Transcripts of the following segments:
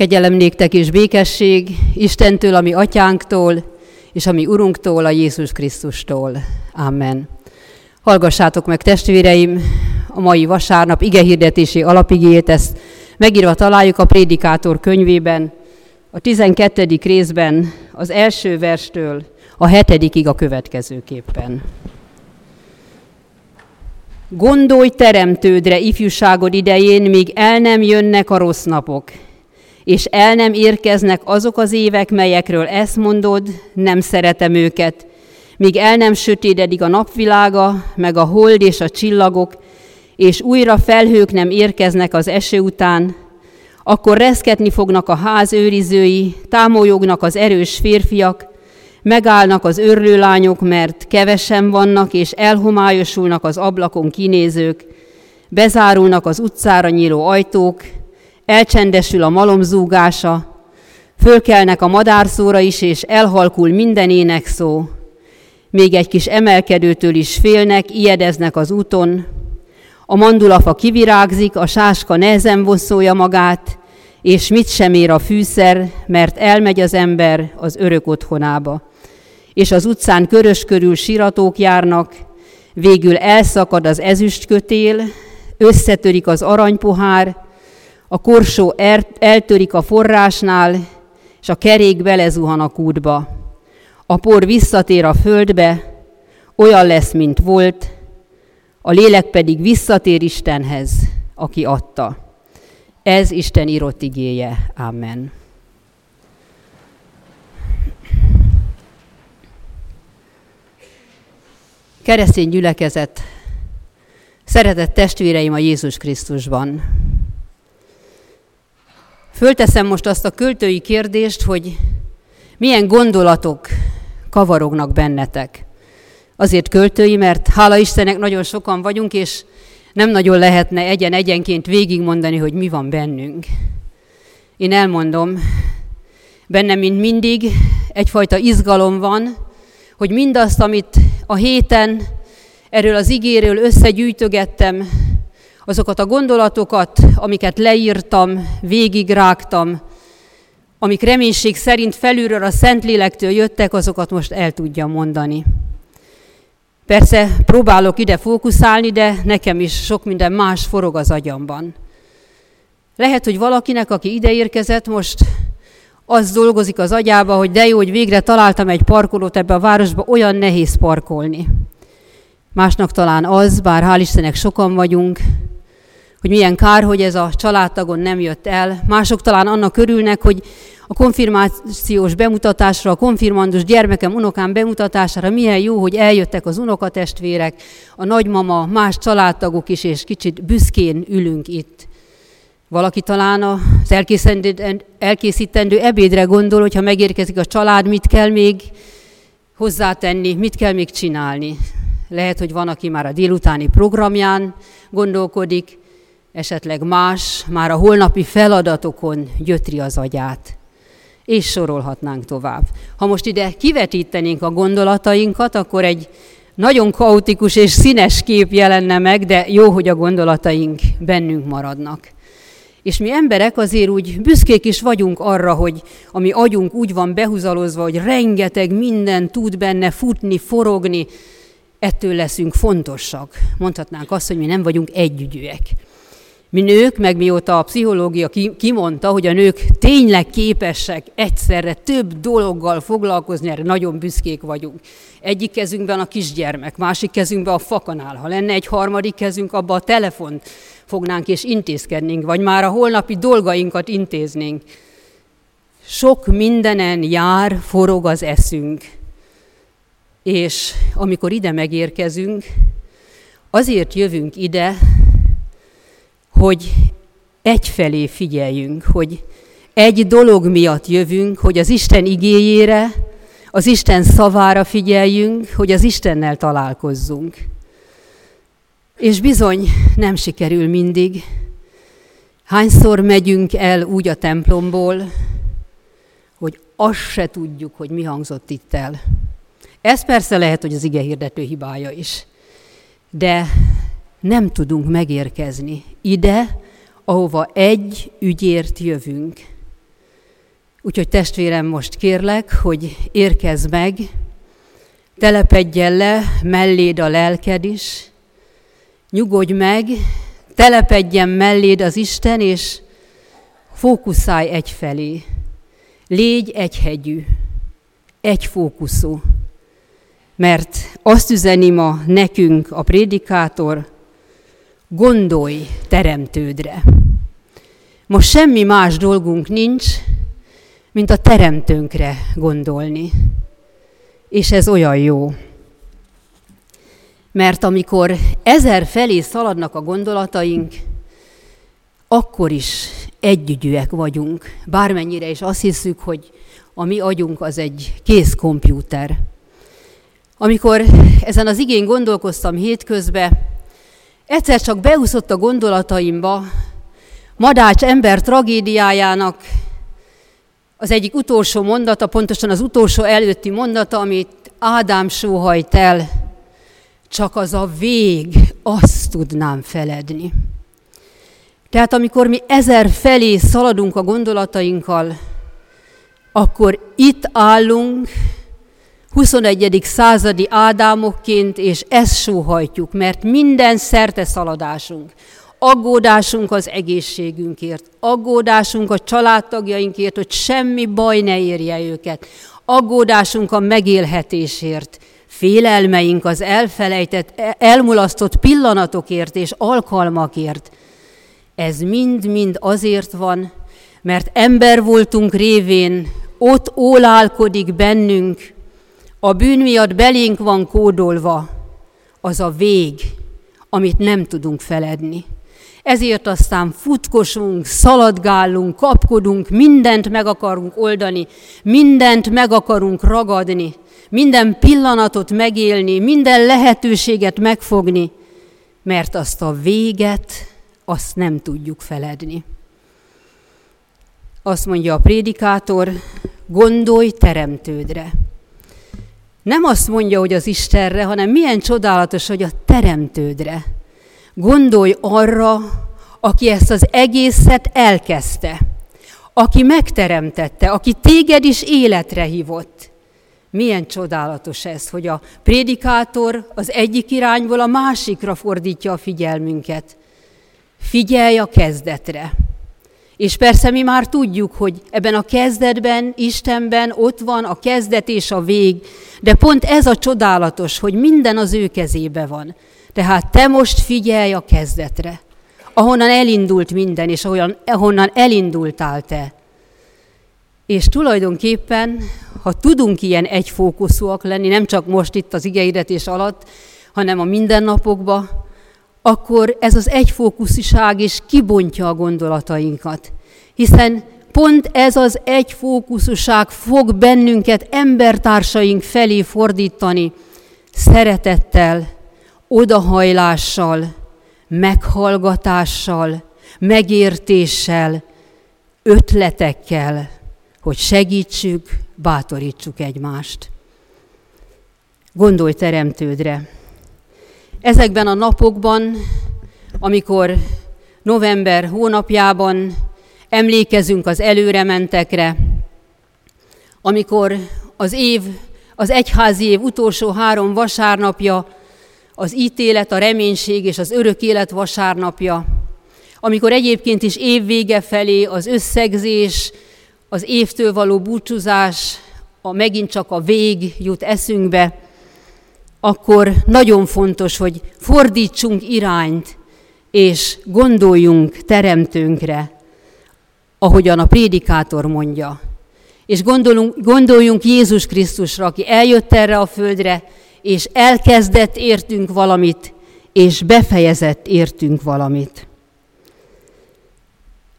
Kegyelem néktek és békesség Istentől, ami atyánktól, és ami Urunktól, a Jézus Krisztustól. Amen. Hallgassátok meg, testvéreim, a mai vasárnap igehirdetési alapigét, ezt megírva találjuk a Prédikátor könyvében, a 12. részben az első verstől a hetedikig a következőképpen. Gondolj teremtődre ifjúságod idején, míg el nem jönnek a rossz napok, és el nem érkeznek azok az évek, melyekről ezt mondod, nem szeretem őket, míg el nem sötétedik a napvilága, meg a hold és a csillagok, és újra felhők nem érkeznek az eső után, akkor reszketni fognak a ház őrizői, támolyognak az erős férfiak, megállnak az örlőlányok, mert kevesen vannak, és elhomályosulnak az ablakon kinézők, bezárulnak az utcára nyíló ajtók, elcsendesül a malomzúgása, fölkelnek a madárszóra is, és elhalkul minden énekszó. Még egy kis emelkedőtől is félnek, ijedeznek az úton. A mandulafa kivirágzik, a sáska nehezen vosszolja magát, és mit sem ér a fűszer, mert elmegy az ember az örök otthonába. És az utcán körös körül siratók járnak, végül elszakad az ezüstkötél, összetörik az aranypohár, a korsó eltörik a forrásnál, és a kerék belezuhan a kútba. A por visszatér a földbe, olyan lesz, mint volt, a lélek pedig visszatér Istenhez, aki adta. Ez Isten írott igéje. Amen. Keresztény gyülekezet, szeretett testvéreim a Jézus Krisztusban. Fölteszem most azt a költői kérdést, hogy milyen gondolatok kavarognak bennetek. Azért költői, mert hála Istennek nagyon sokan vagyunk, és nem nagyon lehetne egyen-egyenként végigmondani, hogy mi van bennünk. Én elmondom, bennem, mint mindig, egyfajta izgalom van, hogy mindazt, amit a héten erről az igéről összegyűjtögettem, azokat a gondolatokat, amiket leírtam, végigrágtam, amik reménység szerint felülről a Szentlélektől jöttek, azokat most el tudjam mondani. Persze próbálok ide fókuszálni, de nekem is sok minden más forog az agyamban. Lehet, hogy valakinek, aki ide érkezett, most az dolgozik az agyába, hogy de jó, hogy végre találtam egy parkolót ebbe a városba, olyan nehéz parkolni. Másnak talán az, bár hál' Istennek sokan vagyunk, hogy milyen kár, hogy ez a családtagon nem jött el. Mások talán annak örülnek, hogy a konfirmációs bemutatásra, a konfirmandus gyermekem, unokám bemutatására milyen jó, hogy eljöttek az unokatestvérek, a nagymama, más családtagok is, és kicsit büszkén ülünk itt. Valaki talán az elkészítendő ebédre gondol, hogyha megérkezik a család, mit kell még hozzátenni, mit kell még csinálni. Lehet, hogy van, aki már a délutáni programján gondolkodik, esetleg más, már a holnapi feladatokon gyötri az agyát. És sorolhatnánk tovább. Ha most ide kivetítenénk a gondolatainkat, akkor egy nagyon kaotikus és színes kép jelenne meg, de jó, hogy a gondolataink bennünk maradnak. És mi emberek azért úgy büszkék is vagyunk arra, hogy a mi agyunk úgy van behuzalozva, hogy rengeteg minden tud benne futni, forogni, ettől leszünk fontosak. Mondhatnánk azt, hogy mi nem vagyunk együgyűek. Mi nők, meg mióta a pszichológia kimondta, hogy a nők tényleg képesek egyszerre több dologgal foglalkozni, erre nagyon büszkék vagyunk. Egyik kezünkben a kisgyermek, másik kezünkben a fakanál. Ha lenne egy harmadik kezünk, abba a telefont fognánk és intézkednénk, vagy már a holnapi dolgainkat intéznénk. Sok mindenen jár, forog az eszünk. És amikor ide megérkezünk, azért jövünk ide, hogy egyfelé figyeljünk, hogy egy dolog miatt jövünk, hogy az Isten igéjére, az Isten szavára figyeljünk, hogy az Istennel találkozzunk. És bizony nem sikerül mindig. Hányszor megyünk el úgy a templomból, hogy azt se tudjuk, hogy mi hangzott itt el. Ez persze lehet, hogy az ige hirdető hibája is. De nem tudunk megérkezni ide, ahova egy ügyért jövünk. Úgyhogy testvérem, most kérlek, hogy érkezz meg, telepedjen le melléd a lelked is, nyugodj meg, telepedjen melléd az Isten, és fókuszálj egyfelé. Légy egyhegyű, egyfókuszú. Mert azt üzeni ma nekünk a prédikátor, gondolj teremtődre. Most semmi más dolgunk nincs, mint a teremtőnkre gondolni. És ez olyan jó. Mert amikor ezer felé szaladnak a gondolataink, akkor is együgyűek vagyunk. Bármennyire is azt hiszük, hogy a mi agyunk az egy kész kompjúter. Amikor ezen az igény gondolkoztam hétközben, egyszer csak beúszott a gondolataimba Madács ember tragédiájának az egyik utolsó mondata, pontosan az utolsó előtti mondata, amit Ádám sóhajt el, csak az a vég, azt tudnám feledni. Tehát amikor mi ezer felé szaladunk a gondolatainkkal, akkor itt állunk 21. századi Ádámokként, és ezt sóhajtjuk, mert minden szerte szaladásunk, aggódásunk az egészségünkért, aggódásunk a családtagjainkért, hogy semmi baj ne érje őket, aggódásunk a megélhetésért, félelmeink az elfelejtett, elmulasztott pillanatokért és alkalmakért. Ez mind-mind azért van, mert ember voltunk révén, ott ólálkodik bennünk, a bűn miatt belénk van kódolva, az a vég, amit nem tudunk feledni. Ezért aztán futkosunk, szaladgálunk, kapkodunk, mindent meg akarunk oldani, mindent meg akarunk ragadni, minden pillanatot megélni, minden lehetőséget megfogni, mert azt a véget, azt nem tudjuk feledni. Azt mondja a prédikátor, gondolj teremtődre. Nem azt mondja, hogy az Istenre, hanem milyen csodálatos, hogy a teremtődre. Gondolj arra, aki ezt az egészet elkezdte, aki megteremtette, aki téged is életre hívott. Milyen csodálatos ez, hogy a prédikátor az egyik irányból a másikra fordítja a figyelmünket. Figyelj a kezdetre. És persze mi már tudjuk, hogy ebben a kezdetben, Istenben ott van a kezdet és a vég, de pont ez a csodálatos, hogy minden az ő kezébe van. Tehát te most figyelj a kezdetre, ahonnan elindult minden, és ahonnan, ahonnan elindultál te. És tulajdonképpen, ha tudunk ilyen egyfókuszúak lenni, nem csak most itt az igeidetés alatt, hanem a mindennapokban, akkor ez az egyfókusziság is kibontja a gondolatainkat. Hiszen pont ez az egyfókuszúság fog bennünket embertársaink felé fordítani, szeretettel, odahajlással, meghallgatással, megértéssel, ötletekkel, hogy segítsük, bátorítsuk egymást. Gondolj teremtődre! Ezekben a napokban, amikor november hónapjában emlékezünk az előrementekre, amikor az év, az egyházi év utolsó három vasárnapja az ítélet, a reménység és az örök élet vasárnapja, amikor egyébként is évvége felé az összegzés, az évtől való búcsúzás, a megint csak a vég jut eszünkbe, akkor nagyon fontos, hogy fordítsunk irányt, és gondoljunk teremtőnkre, ahogyan a prédikátor mondja. És gondolunk, gondoljunk Jézus Krisztusra, aki eljött erre a földre, és elkezdett értünk valamit, és befejezett értünk valamit.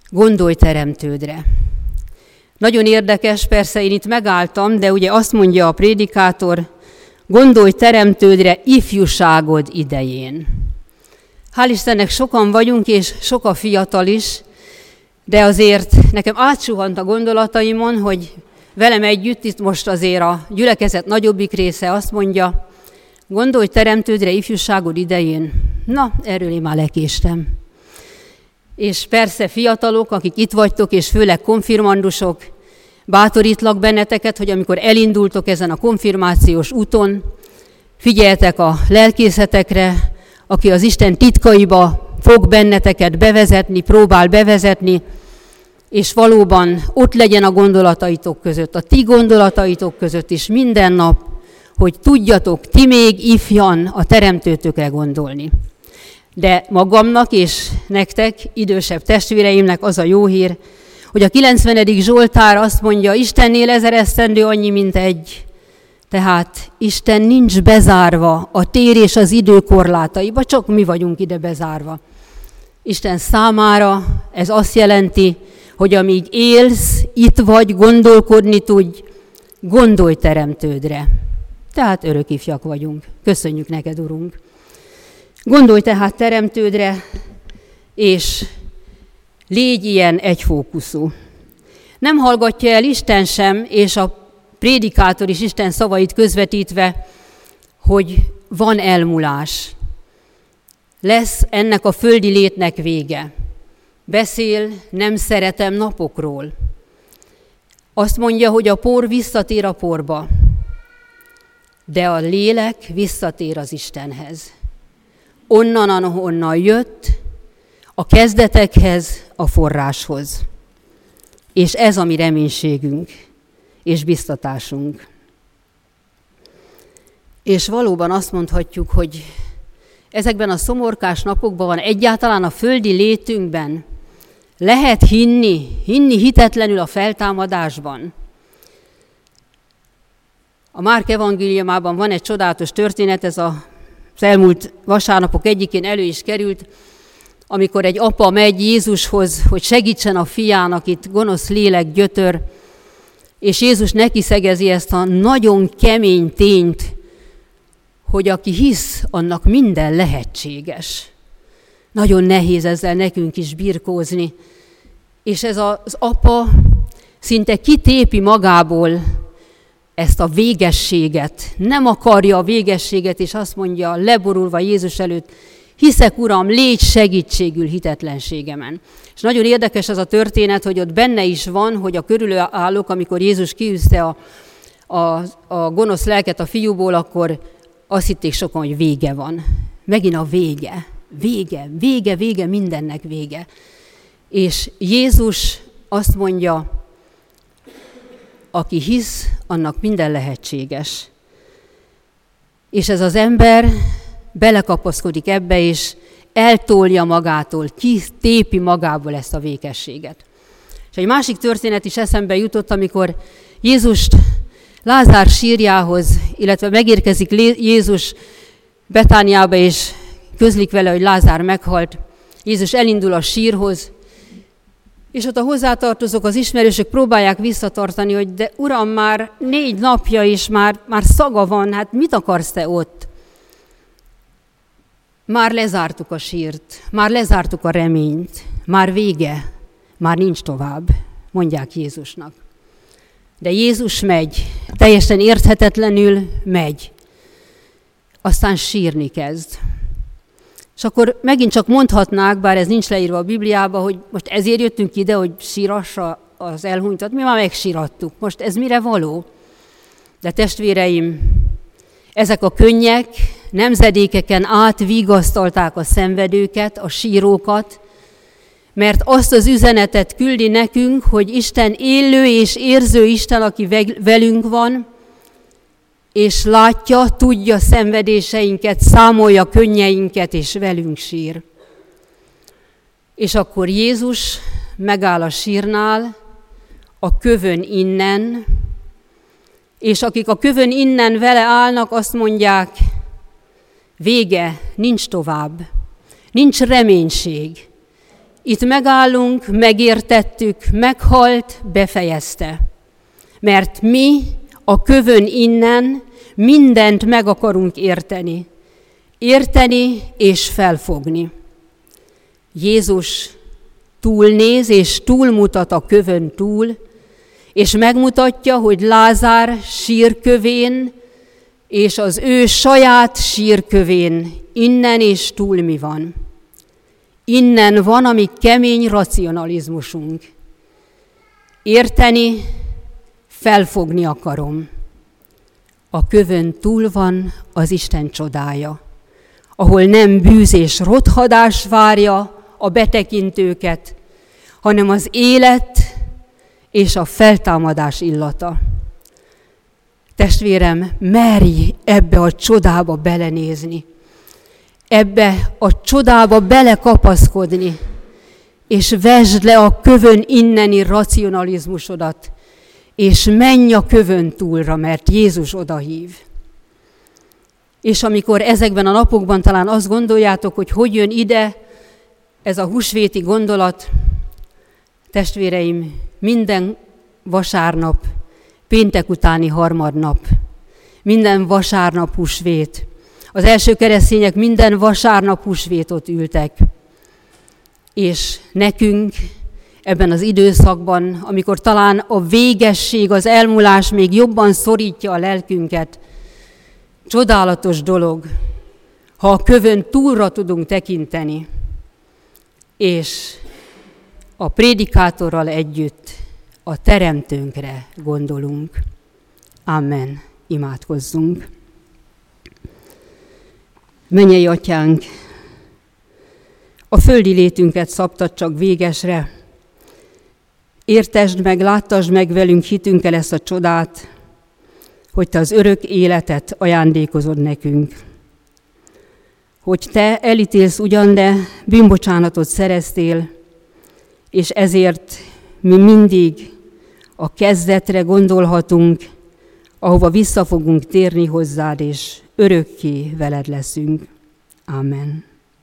Gondolj teremtődre. Nagyon érdekes, persze én itt megálltam, de ugye azt mondja a prédikátor, gondolj teremtődre ifjúságod idején. Hál' Istennek sokan vagyunk, és sok a fiatal is, de azért nekem átsuhant a gondolataimon, hogy velem együtt itt most azért a gyülekezet nagyobbik része azt mondja, Gondolj teremtődre ifjúságod idején. Na, erről én már lekéstem. És persze fiatalok, akik itt vagytok, és főleg konfirmandusok, Bátorítlak benneteket, hogy amikor elindultok ezen a konfirmációs úton, figyeltek a lelkészetekre, aki az Isten titkaiba fog benneteket bevezetni, próbál bevezetni, és valóban ott legyen a gondolataitok között, a ti gondolataitok között is minden nap, hogy tudjatok ti még ifjan a teremtőtökre gondolni. De magamnak és nektek, idősebb testvéreimnek az a jó hír, hogy a 90. Zsoltár azt mondja, Istennél ezer esztendő annyi, mint egy. Tehát Isten nincs bezárva a tér és az idő korlátaiba, csak mi vagyunk ide bezárva. Isten számára ez azt jelenti, hogy amíg élsz, itt vagy, gondolkodni tudj, gondolj teremtődre. Tehát örök ifjak vagyunk. Köszönjük neked, Urunk. Gondolj tehát teremtődre, és légy ilyen egyfókuszú. Nem hallgatja el Isten sem, és a prédikátor is Isten szavait közvetítve, hogy van elmulás. Lesz ennek a földi létnek vége. Beszél, nem szeretem napokról. Azt mondja, hogy a por visszatér a porba, de a lélek visszatér az Istenhez. Onnan, ahonnan jött, a kezdetekhez, a forráshoz. És ez a mi reménységünk és biztatásunk. És valóban azt mondhatjuk, hogy ezekben a szomorkás napokban van egyáltalán a földi létünkben lehet hinni, hinni hitetlenül a feltámadásban. A Márk evangéliumában van egy csodálatos történet, ez a, elmúlt vasárnapok egyikén elő is került, amikor egy apa megy Jézushoz, hogy segítsen a fiának, itt gonosz lélek gyötör, és Jézus neki szegezi ezt a nagyon kemény tényt, hogy aki hisz, annak minden lehetséges. Nagyon nehéz ezzel nekünk is birkózni. És ez az apa szinte kitépi magából ezt a végességet. Nem akarja a végességet, és azt mondja, leborulva Jézus előtt, hiszek, Uram, légy segítségül hitetlenségemen. És nagyon érdekes az a történet, hogy ott benne is van, hogy a körülöállók, amikor Jézus kiűzte a, a, a gonosz lelket a fiúból, akkor azt hitték sokan, hogy vége van. Megint a vége. Vége, vége, vége, mindennek vége. És Jézus azt mondja, aki hisz, annak minden lehetséges. És ez az ember belekapaszkodik ebbe, és eltolja magától, tépi magából ezt a vékességet. És egy másik történet is eszembe jutott, amikor Jézust Lázár sírjához, illetve megérkezik Jézus Betániába, és közlik vele, hogy Lázár meghalt. Jézus elindul a sírhoz, és ott a hozzátartozók, az ismerősök próbálják visszatartani, hogy de uram, már négy napja is, már, már szaga van, hát mit akarsz te ott? Már lezártuk a sírt, már lezártuk a reményt, már vége, már nincs tovább, mondják Jézusnak. De Jézus megy, teljesen érthetetlenül megy. Aztán sírni kezd. És akkor megint csak mondhatnák, bár ez nincs leírva a Bibliába, hogy most ezért jöttünk ide, hogy sírassa az elhunytat. Mi már megsirattuk. Most ez mire való? De testvéreim, ezek a könnyek nemzedékeken át vigasztalták a szenvedőket, a sírókat, mert azt az üzenetet küldi nekünk, hogy Isten élő és érző Isten, aki velünk van, és látja, tudja szenvedéseinket, számolja könnyeinket, és velünk sír. És akkor Jézus megáll a sírnál, a kövön innen, és akik a kövön innen vele állnak, azt mondják, vége, nincs tovább, nincs reménység. Itt megállunk, megértettük, meghalt, befejezte. Mert mi a kövön innen mindent meg akarunk érteni. Érteni és felfogni. Jézus túlnéz és túlmutat a kövön túl, és megmutatja, hogy Lázár sírkövén és az ő saját sírkövén innen és túl mi van. Innen van a mi kemény racionalizmusunk. Érteni felfogni akarom. A kövön túl van az Isten csodája, ahol nem bűz és rothadás várja a betekintőket, hanem az élet és a feltámadás illata. Testvérem, merj ebbe a csodába belenézni, ebbe a csodába belekapaszkodni, és vesd le a kövön inneni racionalizmusodat, és menj a kövön túlra, mert Jézus odahív. És amikor ezekben a napokban talán azt gondoljátok, hogy hogy jön ide ez a húsvéti gondolat, testvéreim, minden vasárnap, péntek utáni harmadnap, minden vasárnap húsvét. Az első keresztények minden vasárnap húsvétot ültek. És nekünk ebben az időszakban, amikor talán a végesség, az elmúlás még jobban szorítja a lelkünket, csodálatos dolog, ha a kövön túlra tudunk tekinteni, és a prédikátorral együtt a teremtőnkre gondolunk. Amen. Imádkozzunk. Menjei atyánk, a földi létünket szabtad csak végesre. Értesd meg, láttasd meg velünk hitünkkel ezt a csodát, hogy te az örök életet ajándékozod nekünk. Hogy te elítélsz ugyan, de bűnbocsánatot szereztél, és ezért mi mindig a kezdetre gondolhatunk, ahova vissza fogunk térni hozzád, és örökké veled leszünk. Amen.